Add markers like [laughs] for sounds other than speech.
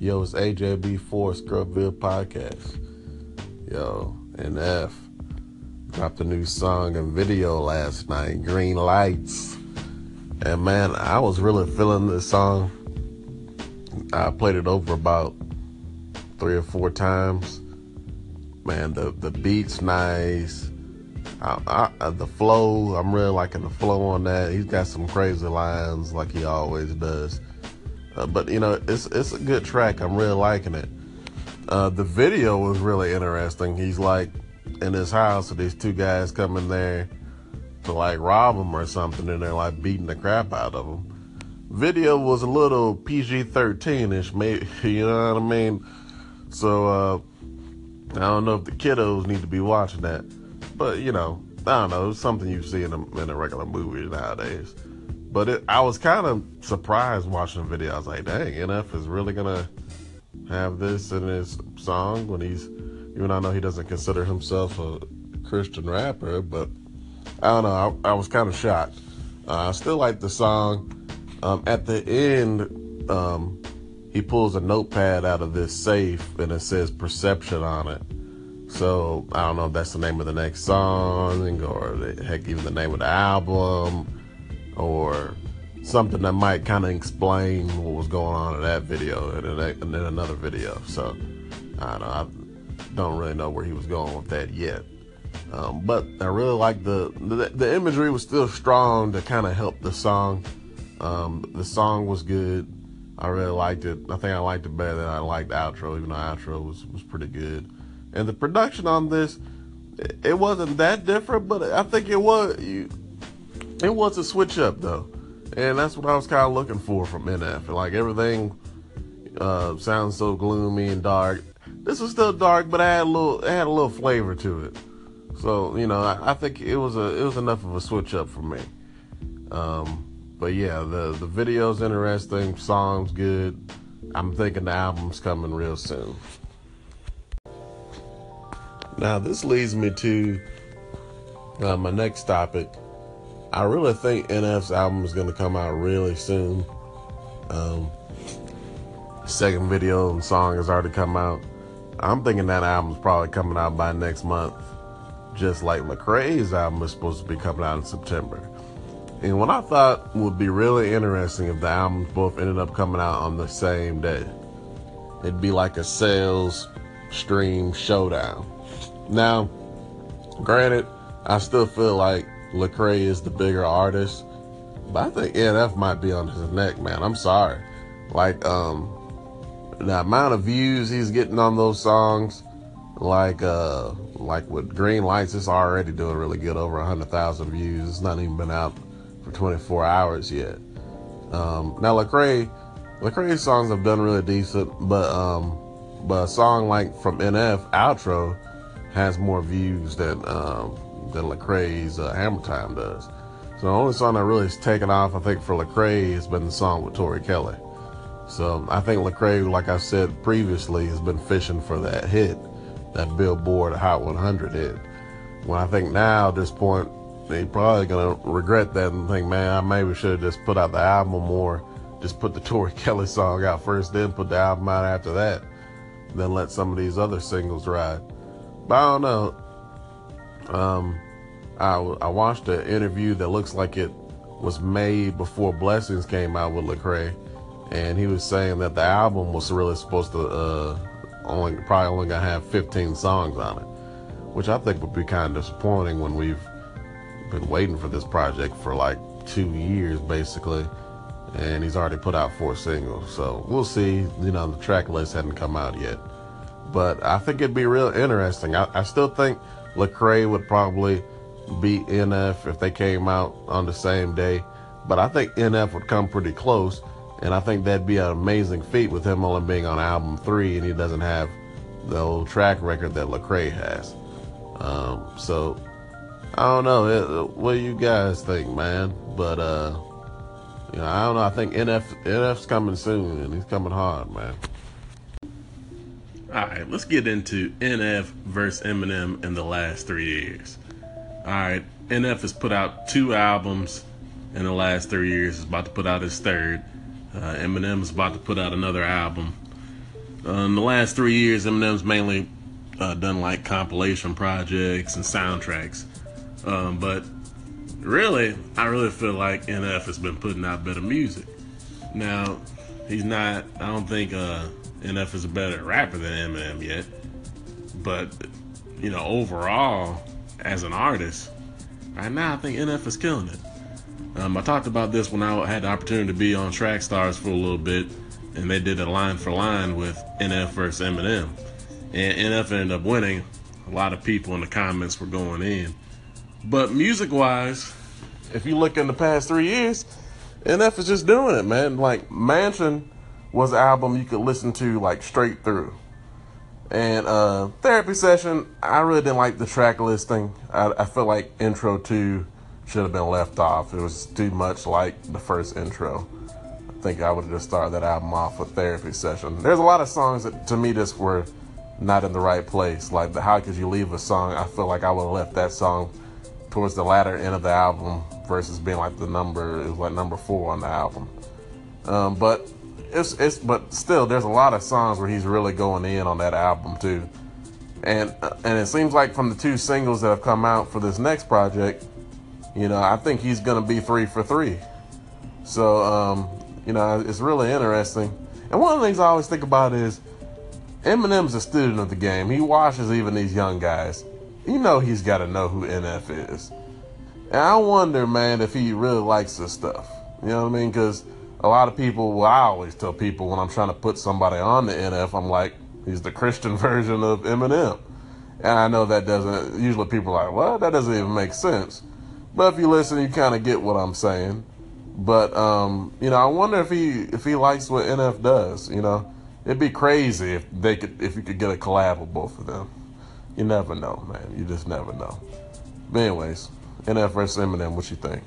Yo, it's AJB4 Scrubville Podcast. Yo, NF dropped a new song and video last night, Green Lights. And man, I was really feeling this song. I played it over about three or four times. Man, the, the beat's nice. I, I, the flow, I'm really liking the flow on that. He's got some crazy lines like he always does. Uh, but you know, it's it's a good track. I'm really liking it. Uh, the video was really interesting. He's like in his house, and these two guys come in there to like rob him or something, and they're like beating the crap out of him. Video was a little PG-13ish, maybe [laughs] you know what I mean. So uh, I don't know if the kiddos need to be watching that, but you know, I don't know. It's something you see in a, in a regular movie nowadays. But it, I was kind of surprised watching the video. I was like, dang, NF is really gonna have this in his song when he's, even I know he doesn't consider himself a Christian rapper, but I don't know. I, I was kind of shocked. Uh, I still like the song. Um, at the end, um, he pulls a notepad out of this safe and it says perception on it. So I don't know if that's the name of the next song or the, heck, even the name of the album or something that might kind of explain what was going on in that video and in, another video. So I don't know. I don't really know where he was going with that yet. Um, but I really like the, the, the imagery was still strong to kind of help the song. Um, the song was good. I really liked it. I think I liked it better than I liked the outro, even though the outro was was pretty good. And the production on this, it, it wasn't that different, but I think it was. You, it was a switch up though, and that's what I was kind of looking for from NF. Like everything uh, sounds so gloomy and dark. This was still dark, but I had a little, it had a little flavor to it. So you know, I, I think it was a, it was enough of a switch up for me. Um, but yeah, the the video's interesting, song's good. I'm thinking the album's coming real soon. Now this leads me to uh, my next topic I really think NF's album is to come out really soon. Um, second video and song has already come out. I'm thinking that album's probably coming out by next month, just like Lecrae's album is supposed to be coming out in September. And what I thought would be really interesting if the albums both ended up coming out on the same day. It'd be like a sales stream showdown. Now, granted, I still feel like Lecrae is the bigger artist, but I think NF might be on his neck, man. I'm sorry. Like, um, the amount of views he's getting on those songs, like, uh, like with Green Lights, it's already doing really good, over 100,000 views. It's not even been out for 24 hours yet. Um, now Lecrae, Lecrae's songs have done really decent, but, um, but a song like from NF, Outro, has more views than, um, than Lecrae's uh, Hammer Time does. So the only song that really has taken off, I think, for Lecrae has been the song with Tori Kelly. So I think Lecrae, like I said previously, has been fishing for that hit, that Billboard Hot 100 hit. When I think now at this point, they probably gonna regret that and think, man, I maybe should have just put out the album more, just put the [laughs] Tori Kelly song out first, then put the album out after that, then let some of these other singles ride. But I don't know. Um, I, I watched an interview that looks like it was made before Blessings came out with Lecrae, and he was saying that the album was really supposed to uh, only probably only gonna have 15 songs on it, which I think would be kind of disappointing when we've been waiting for this project for like two years basically, and he's already put out four singles. So we'll see. You know, the track list hadn't come out yet, but I think it'd be real interesting. I, I still think Lecrae would probably beat NF if they came out on the same day, but I think NF would come pretty close, and I think that'd be an amazing feat with him only being on album three, and he doesn't have the old track record that Lecrae has. Um, so I don't know. What do you guys think, man? But uh, you know, I don't know. I think NF NF's coming soon, and he's coming hard, man. Right, let's get into NF versus Eminem in the last three years. All right, NF has put out two albums in the last three years. He's about to put out his third. Uh, Eminem is about to put out another album. Uh, in the last three years, Eminem's mainly uh, done like compilation projects and soundtracks. Um, but really, I really feel like NF has been putting out better music. Now, he's not, I don't think uh, NF is a better rapper than Eminem yet. But, you know, overall, as an artist, right now, I think NF is killing it. Um, I talked about this when I had the opportunity to be on Track Stars for a little bit, and they did a line for line with NF versus Eminem. And NF ended up winning. A lot of people in the comments were going in. But music wise, if you look in the past three years, NF is just doing it, man. Like Mansion was an album you could listen to like straight through. And uh, therapy session, I really didn't like the track listing. I, I feel like intro two should have been left off. It was too much like the first intro. I think I would have just started that album off with therapy session. There's a lot of songs that to me just were not in the right place. Like the How Could You Leave a song, I feel like I would have left that song towards the latter end of the album versus being like the number it was like number four on the album. Um, but it's it's but still there's a lot of songs where he's really going in on that album too. And and it seems like from the two singles that have come out for this next project, you know, I think he's gonna be three for three. So um, you know, it's really interesting. And one of the things I always think about is Eminem's a student of the game. He watches even these young guys. You know he's got to know who NF is. And I wonder, man, if he really likes this stuff. You know what I mean? Because a lot of people, well, I always tell people when I'm trying to put somebody on the NF, I'm like, he's the Christian [laughs] version of Eminem. And I know that doesn't, usually people are like, well, that doesn't even make sense. But if you listen, you kind of get what I'm saying. But, um, you know, I wonder if he, if he likes what NF does, you know. It'd be crazy if they could, if you could get a collab with both of them. You never know, man. You just never know. But anyways, NF versus Eminem, what you think?